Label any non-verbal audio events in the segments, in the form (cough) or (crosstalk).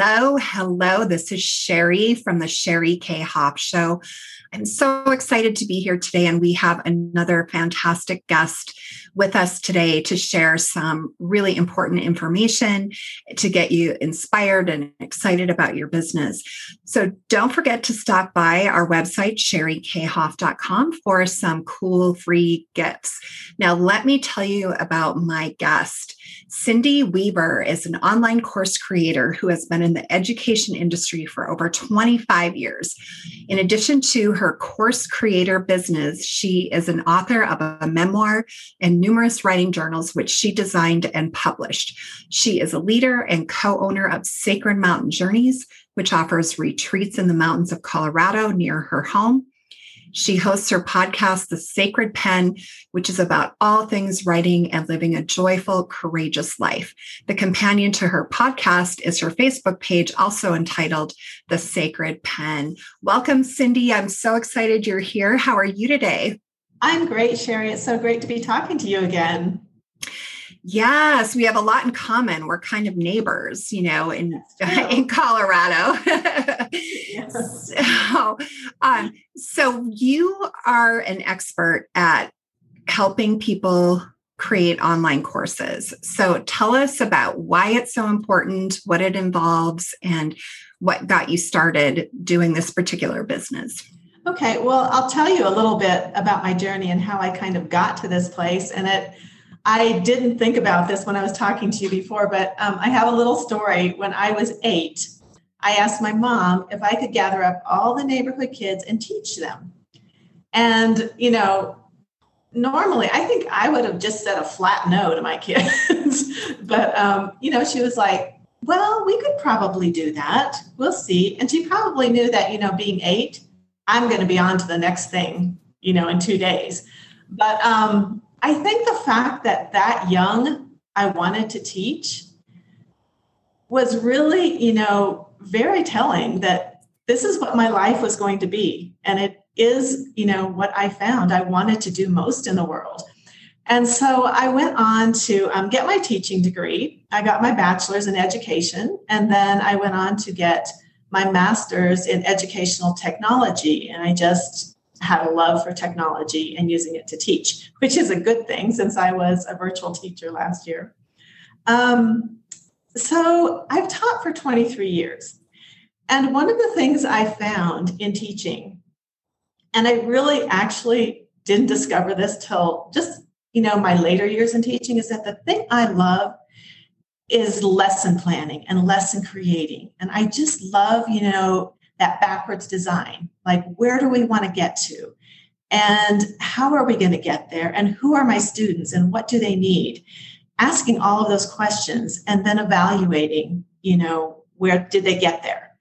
Hello, hello. This is Sheri from the Sheri Kaye Hoff Show. I'm so excited to be here today, and we have another fantastic guest with us today to share some really important information to get you inspired and excited about your business. So don't forget to stop by our website, sherikayehoff.com, for some cool free gifts. Now, let me tell you about my guest. Cindy Weaver is an online course creator who has been in the education industry for over 25 years. In addition to her course creator business, she is an author of a memoir and numerous writing journals, which she designed and published. She is a leader and co owner of Sacred Mountain Journeys, which offers retreats in the mountains of Colorado near her home. She hosts her podcast, The Sacred Pen, which is about all things writing and living a joyful, courageous life. The companion to her podcast is her Facebook page, also entitled The Sacred Pen. Welcome, Cindy. I'm so excited you're here. How are you today? I'm great, Sheri. It's so great to be talking to you again. Yes, we have a lot in common. We're kind of neighbors, you know, in in Colorado. yes. (laughs) so, um, so you are an expert at helping people create online courses. So tell us about why it's so important, what it involves, and what got you started doing this particular business. Okay, well, I'll tell you a little bit about my journey and how I kind of got to this place. And it I didn't think about this when I was talking to you before, but um, I have a little story. When I was eight, I asked my mom if I could gather up all the neighborhood kids and teach them. And, you know, normally I think I would have just said a flat no to my (laughs) kids. but, um, you know, she was like, well, we could probably do that. We'll see. And she probably knew that, you know, being eight, I'm going to be on to the next thing, you know, in two days. But um, I think the fact that that young I wanted to teach was really, you know, very telling that this is what my life was going to be. And it is, you know, what I found I wanted to do most in the world. And so I went on to um, get my teaching degree. I got my bachelor's in education, and then I went on to get my master's in educational technology. And I just had a love for technology and using it to teach, which is a good thing since I was a virtual teacher last year. Um, so I've taught for 23 years. And one of the things I found in teaching, and I really actually didn't discover this till just, you know, my later years in teaching, is that the thing I love is lesson planning and lesson creating. And I just love, you know, that backwards design? Like where do we want to get to? And how are we going to get there? And who are my students? And what do they need? Asking all of those questions and then evaluating you know where did they get there?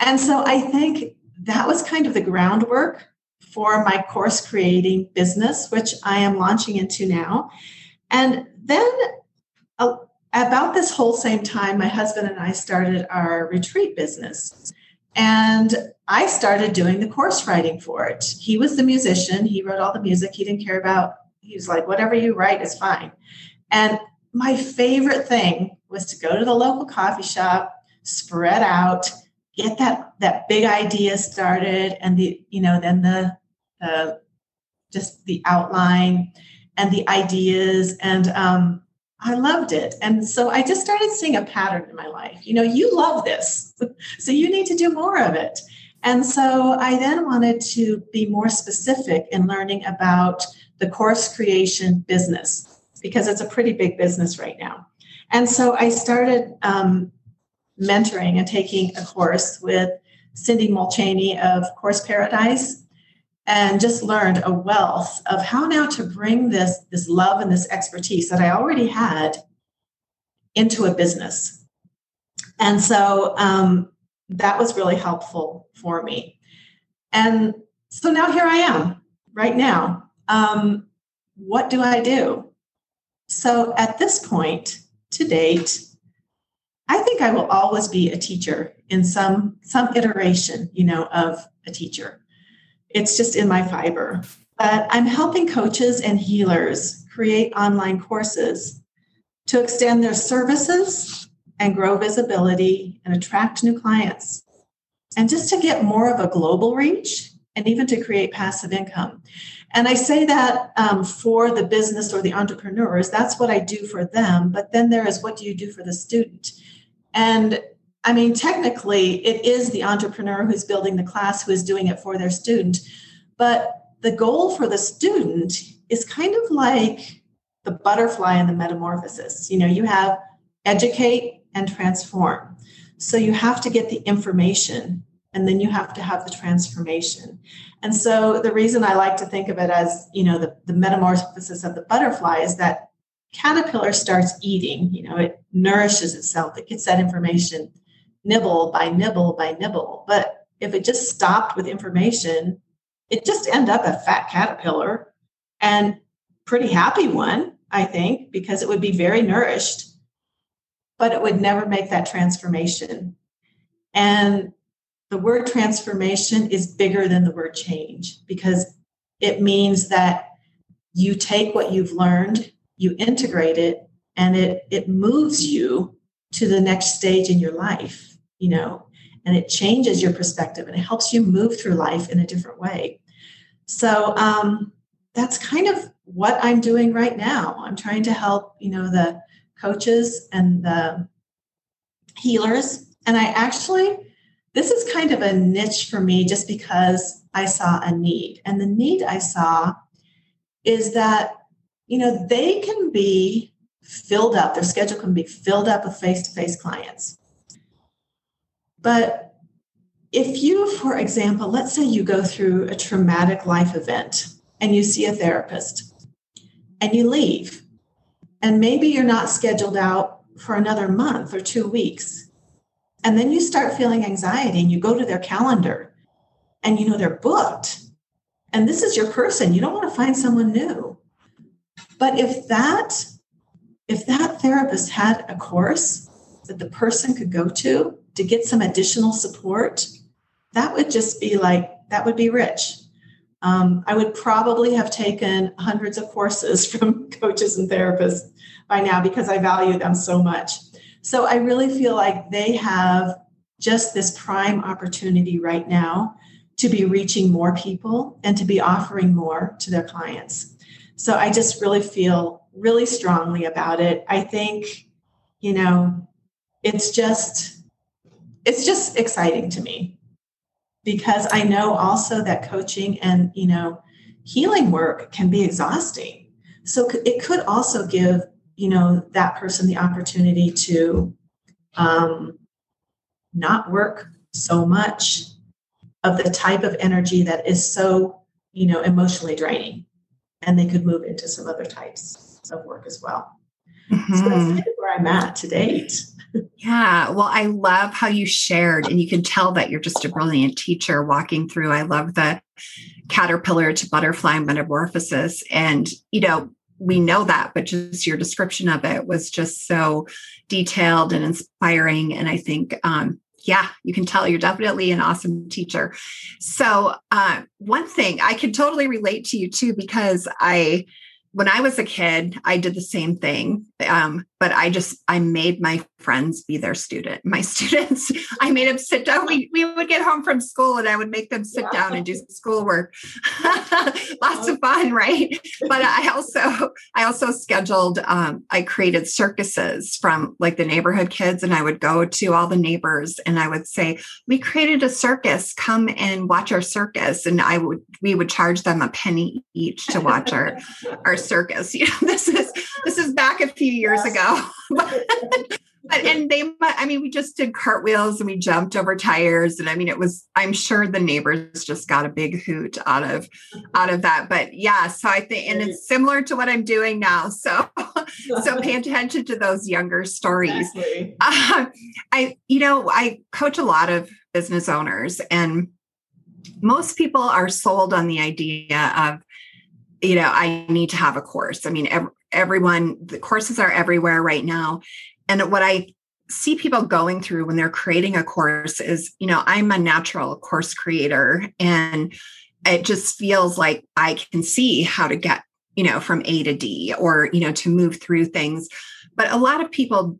And so i think that was kind of the groundwork for my course creating business which i am launching into now. And then uh, about this whole same time my husband and i started our retreat business and I started doing the course writing for it. He was the musician, he wrote all the music. He didn't care about, he was like, whatever you write is fine. And my favorite thing was to go to the local coffee shop, spread out, get that that big idea started, and the, you know, then the the just the outline and the ideas. And um, I loved it. And so I just started seeing a pattern in my life. You know, you love this, (laughs) so you need to do more of it. And so I then wanted to be more specific in learning about the course creation business because it's a pretty big business right now. And so I started um, mentoring and taking a course with Cindy Mulchaney of Course Paradise and just learned a wealth of how now to bring this this love and this expertise that I already had into a business. And so um, that was really helpful for me. And so now here I am right now. Um, what do I do? So at this point to date, I think I will always be a teacher in some some iteration, you know, of a teacher. It's just in my fiber. But I'm helping coaches and healers create online courses to extend their services and grow visibility and attract new clients. And just to get more of a global reach and even to create passive income. And I say that um, for the business or the entrepreneurs, that's what I do for them. But then there is what do you do for the student? And I mean, technically, it is the entrepreneur who's building the class who is doing it for their student. But the goal for the student is kind of like the butterfly and the metamorphosis. You know, you have educate and transform. So you have to get the information and then you have to have the transformation. And so the reason I like to think of it as, you know, the, the metamorphosis of the butterfly is that caterpillar starts eating, you know, it nourishes itself, it gets that information nibble by nibble by nibble. But if it just stopped with information, it just end up a fat caterpillar and pretty happy one, I think, because it would be very nourished, but it would never make that transformation. And the word transformation is bigger than the word change because it means that you take what you've learned, you integrate it, and it it moves you to the next stage in your life, you know, and it changes your perspective and it helps you move through life in a different way. So um, that's kind of what I'm doing right now. I'm trying to help, you know, the coaches and the healers. And I actually this is kind of a niche for me just because I saw a need. And the need I saw is that, you know, they can be filled up, their schedule can be filled up with face to face clients. But if you, for example, let's say you go through a traumatic life event and you see a therapist and you leave, and maybe you're not scheduled out for another month or two weeks and then you start feeling anxiety and you go to their calendar and you know they're booked. And this is your person. You don't want to find someone new. But if that if that therapist had a course that the person could go to to get some additional support, that would just be like that would be rich. Um, I would probably have taken hundreds of courses (laughs) from coaches and therapists by now because I value them so much. So I really feel like they have just this prime opportunity right now to be reaching more people and to be offering more to their clients. So I just really feel really strongly about it. I think, you know, it's just it's just exciting to me. Because I know also that coaching and, you know, healing work can be exhausting. So it could also give you know that person the opportunity to um, not work so much of the type of energy that is so you know emotionally draining. And they could move into some other types of work as well mm-hmm. so that's mm-hmm. kind of where i'm at to date yeah well i love how you shared and you can tell that you're just a brilliant teacher walking through i love the caterpillar to butterfly metamorphosis and you know we know that, but just your description of it was just so detailed and inspiring. And I think, um, yeah, you can tell you're definitely an awesome teacher. So, uh, one thing I can totally relate to you too, because I, when I was a kid, I did the same thing. Um, but I just I made my friends be their student. My (laughs) students, I made them sit down. We, we would get home from school and I would make them sit down and do schoolwork. (laughs) Lots of fun, right? But I also I also scheduled um, I created circuses from like the neighborhood kids and I would go to all the neighbors and I would say, We created a circus, come and watch our circus. And I would we would charge them a penny each to watch our (laughs) our circus. You know, this is this is back a few years ago but, and they might i mean we just did cartwheels and we jumped over tires. And i mean it was i'm sure the neighbors just got a big hoot out of out of that. But yeah so i think and it's similar to what i'm doing now. (laughs) So so pay attention to those younger stories. Exactly. uh, i you know i coach a lot of business owners and most people are sold on the idea of you know i need to have a course. I mean every, everyone the courses are everywhere right now and what i see people going through when they're creating a course is you know i'm a natural course creator and it just feels like i can see how to get you know from a to d or you know to move through things. But a lot of people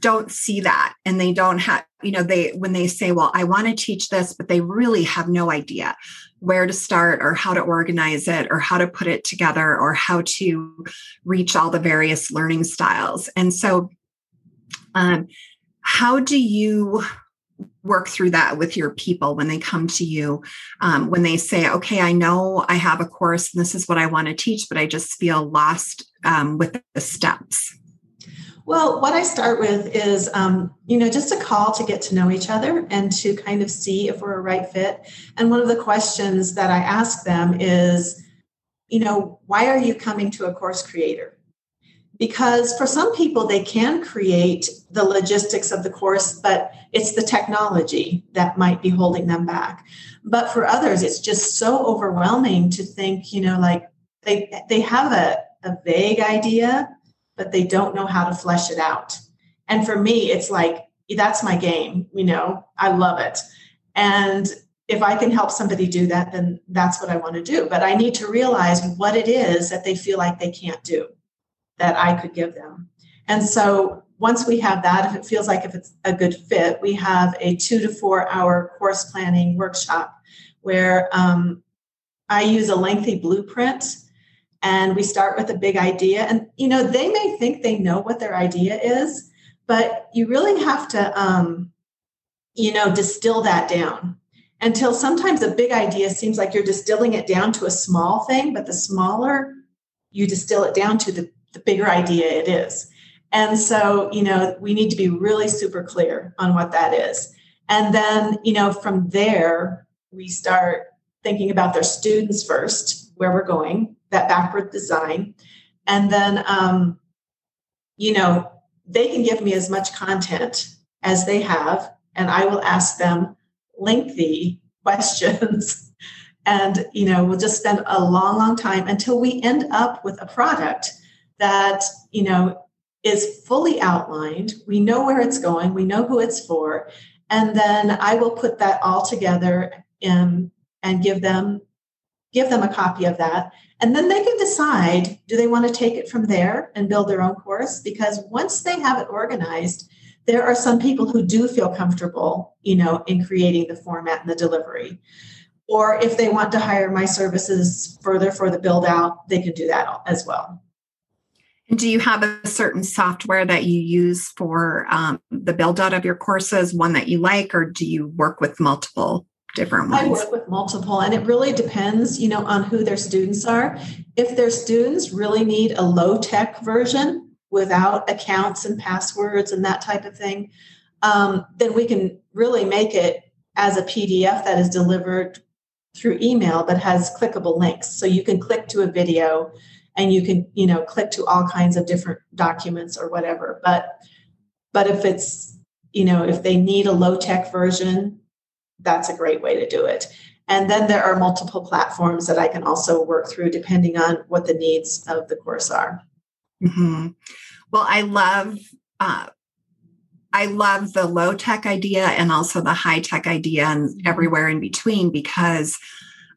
don't see that and they don't have you know they when they say well i want to teach this but they really have no idea where to start or how to organize it or how to put it together or how to reach all the various learning styles. And so um, how do you work through that with your people when they come to you um, when they say okay i know i have a course and this is what i want to teach but i just feel lost um, with the steps well, what I start with is, um, you know, just a call to get to know each other and to kind of see if we're a right fit. And one of the questions that I ask them is, you know, why are you coming to a course creator? Because for some people, they can create the logistics of the course, but it's the technology that might be holding them back. But for others, it's just so overwhelming to think, you know, like they they have a, a vague idea but they don't know how to flesh it out. And for me, it's like, that's my game, you know, I love it. And if I can help somebody do that, then that's what I want to do. But I need to realize what it is that they feel like they can't do that I could give them. And so once we have that, if it feels like if it's a good fit, we have a two to four hour course planning workshop where um, I use a lengthy blueprint and we start with a big idea and you know they may think they know what their idea is but you really have to um, you know distill that down until sometimes a big idea seems like you're distilling it down to a small thing but the smaller you distill it down to the, the bigger idea it is and so you know we need to be really super clear on what that is and then you know from there we start thinking about their students first where we're going that backward design. And then, um, you know, they can give me as much content as they have, and I will ask them lengthy (laughs) questions. and, you know, we'll just spend a long, long time until we end up with a product that, you know, is fully outlined. We know where it's going, we know who it's for. And then I will put that all together in, and give them give them a copy of that and then they can decide do they want to take it from there and build their own course? Because once they have it organized, there are some people who do feel comfortable, you know, in creating the format and the delivery. Or if they want to hire my services further for the build out, they can do that as well. And do you have a certain software that you use for um, the build out of your courses, one that you like, or do you work with multiple? different ones? I work with multiple, and it really depends, you know, on who their students are. If their students really need a low tech version without accounts and passwords and that type of thing, um, then we can really make it as a PDF that is delivered through email but has clickable links. So you can click to a video and you can, you know, click to all kinds of different documents or whatever. But but if it's, you know, if they need a low tech version, that's a great way to do it. And then there are multiple platforms that I can also work through depending on what the needs of the course are. Mm-hmm. Well, I love uh, I love the low tech idea and also the high tech idea and mm-hmm. everywhere in between because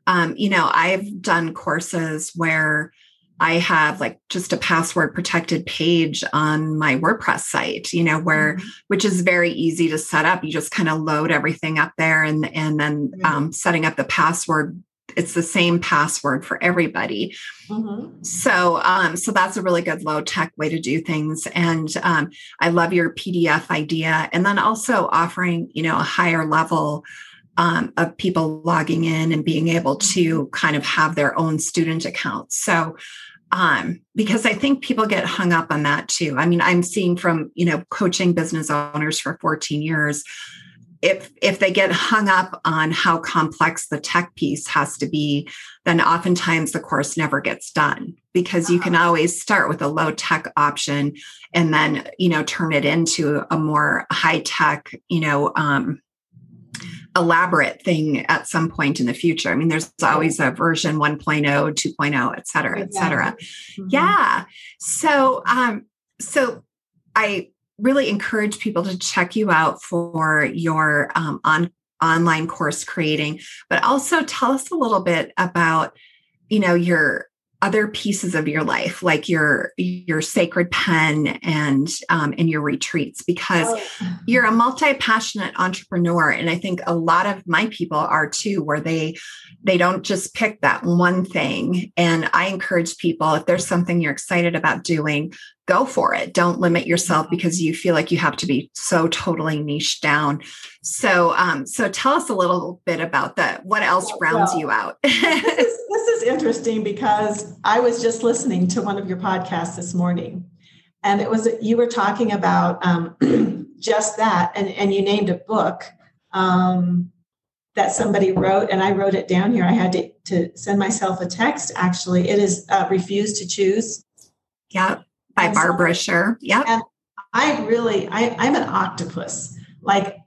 um, you know I've done courses where I have like just a password protected page on my WordPress site, you know, where mm-hmm. which is very easy to set up. You just kind of load everything up there and and then mm-hmm. um, setting up the password. It's the same password for everybody. Mm-hmm. So um, so that's a really good low tech way to do things. And um, I love your PDF idea. And then also offering, you know, a higher level um, of people logging in and being able to kind of have their own student accounts. So um, because I think people get hung up on that too. I mean, I'm seeing from you know coaching business owners for 14 years. If if they get hung up on how complex the tech piece has to be, then oftentimes the course never gets done because you can uh-huh. always start with a low tech option and then you know turn it into a more high tech you know um, elaborate thing at some point in the future. I mean, there's always a version 1.0, 2.0, et cetera, et cetera. Mm-hmm. Yeah. So, um, so I really encourage people to check you out for your um, on online course creating, but also tell us a little bit about, you know, your other pieces of your life like your your sacred pen and um, and your retreats because oh. you're a multi-passionate entrepreneur and i think a lot of my people are too where they they don't just pick that one thing and i encourage people if there's something you're excited about doing go for it don't limit yourself mm-hmm. because you feel like you have to be so totally niche down so um so tell us a little bit about that what else rounds well, you out (laughs) This is interesting because I was just listening to one of your podcasts this morning, and it was you were talking about um, (clears throat) just that, and and you named a book um, that somebody wrote, and I wrote it down here. I had to to send myself a text. Actually, it is uh, "Refuse to Choose." Yep, by Barbara Sher. Yep. And I really, I, I'm an octopus. Like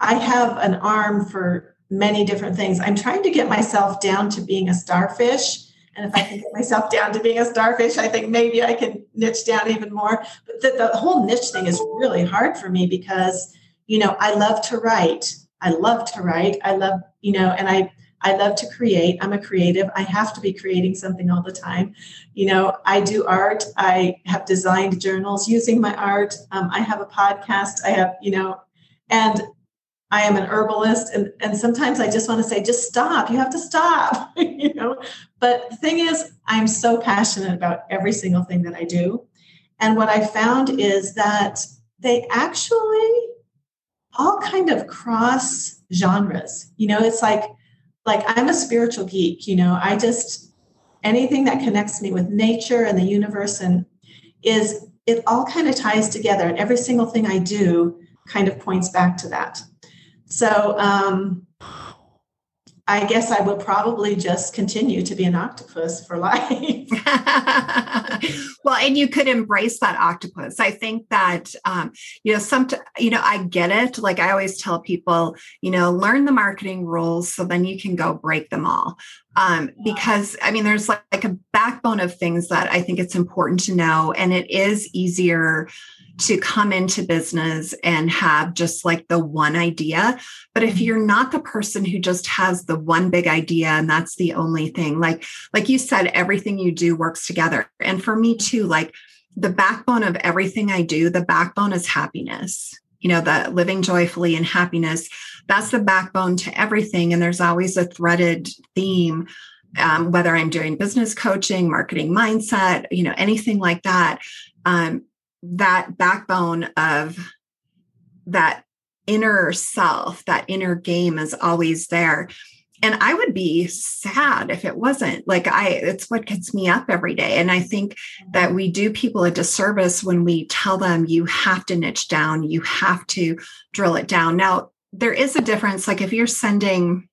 I have an arm for many different things. I'm trying to get myself down to being a starfish. And if I can get myself down to being a starfish, I think maybe I can niche down even more. But the, the whole niche thing is really hard for me because, you know, I love to write. I love to write. I love, you know, and I I love to create. I'm a creative. I have to be creating something all the time. You know, I do art. I have designed journals using my art. Um, I have a podcast. I have, you know, and I am an herbalist, and, and sometimes I just want to say, just stop. You have to stop, (laughs) you know. But the thing is, I'm so passionate about every single thing that I do. And what I found is that they actually all kind of cross genres. You know, it's like like I'm a spiritual geek, you know, I just anything that connects me with nature and the universe and is it all kind of ties together and every single thing I do kind of points back to that. So um, I guess I will probably just continue to be an octopus for life. (laughs) (laughs) well, and you could embrace that octopus. I think that um, you know, some you know, I get it. Like I always tell people, you know, learn the marketing rules so then you can go break them all. Um, because I mean, there's like, like a backbone of things that I think it's important to know, and it is easier to come into business and have just like the one idea. But if mm-hmm. you're not the person who just has the one big idea and that's the only thing, like like you said, everything you do works together. And for me too, like the backbone of everything I do, the backbone is happiness. You know, the living joyfully and happiness, that's the backbone to everything. And there's always a threaded theme um, whether I'm doing business coaching, marketing mindset, you know, anything like that. Um, that backbone of that inner self, that inner game is always there. And I would be sad if it wasn't. Like I it's what gets me up every day. And I think that we do people a disservice when we tell them you have to niche down, you have to drill it down. Now, there is a difference like if you're sending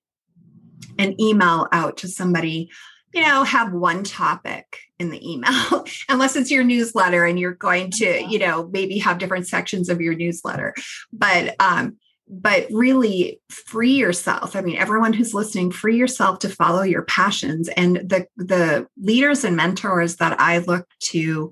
an email out to somebody you know, have one topic in the email, (laughs) unless it's your newsletter and you're going to, you know, maybe have different sections of your newsletter. But, um, but really free yourself. I mean, everyone who's listening, free yourself to follow your passions. And the the leaders and mentors that I look to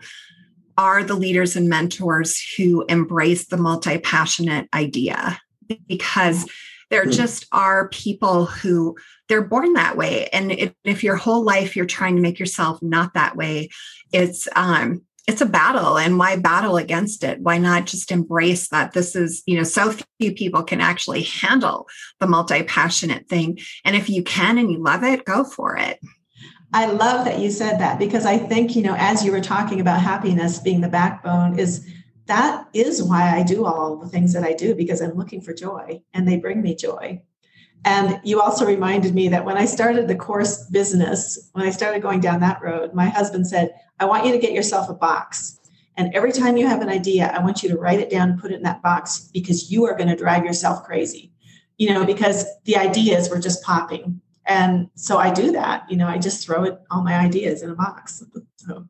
are the leaders and mentors who embrace the multi-passionate idea because there hmm. just are people who they're born that way. And it, if your whole life you're trying to make yourself not that way, it's um it's a battle and why battle against it why not just embrace that this is you know so few people can actually handle the multi-passionate thing and if you can and you love it go for it i love that you said that because i think you know as you were talking about happiness being the backbone is that is why I do all the things that I do because I'm looking for joy and they bring me joy. And you also reminded me that when I started the course business, when I started going down that road, my husband said, I want you to get yourself a box. And every time you have an idea, I want you to write it down and put it in that box because you are going to drive yourself crazy, you know, because the ideas were just popping. And so I do that, you know, I just throw it all my ideas in a box. (laughs) So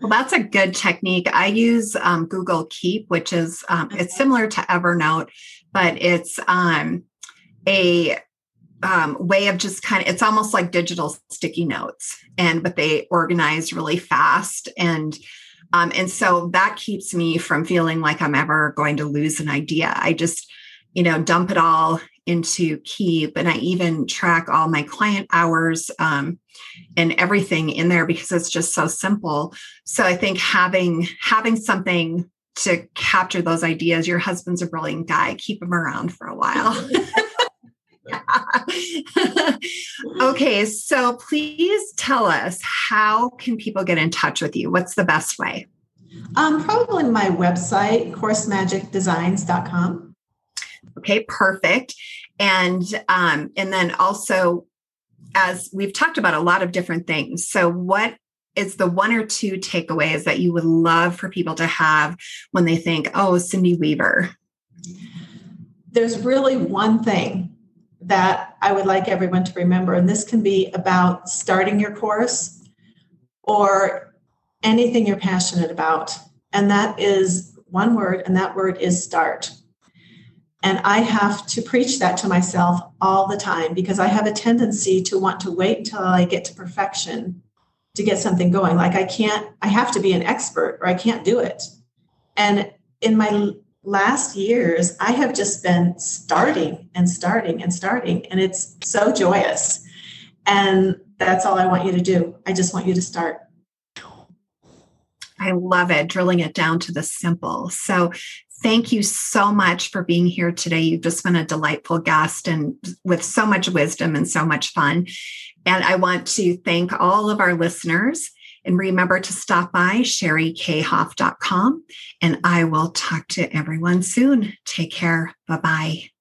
well, that's a good technique. I use um, Google Keep, which is um, it's mm-hmm. similar to Evernote, but it's um, a um, way of just kind of it's almost like digital sticky notes, and but they organize really fast and. Um, and so that keeps me from feeling like I'm ever going to lose an idea. I just, you know, dump it all into keep and I even track all my client hours um, and everything in there because it's just so simple. So I think having having something to capture those ideas. Your husband's a brilliant guy. Keep him around for a while. (laughs) (laughs) okay, so please tell us how can people get in touch with you? What's the best way? Um, probably my website, coursemagicdesigns.com. Okay, perfect. And um, and then also, as we've talked about a lot of different things. So, what is the one or two takeaways that you would love for people to have when they think, "Oh, Cindy Weaver"? There's really one thing that I would like everyone to remember, and this can be about starting your course or anything you're passionate about. And that is one word, and that word is start. And I have to preach that to myself all the time because I have a tendency to want to wait until I get to perfection to get something going. Like I can't, I have to be an expert or I can't do it. And in my last years, I have just been starting and starting and starting, and it's so joyous. And that's all I want you to do. I just want you to start. I love it, drilling it down to the simple. So, thank you so much for being here today. You've just been a delightful guest and with so much wisdom and so much fun. And I want to thank all of our listeners. And remember to stop by sherikayehoff.com. And I will talk to everyone soon. Take care. Bye bye.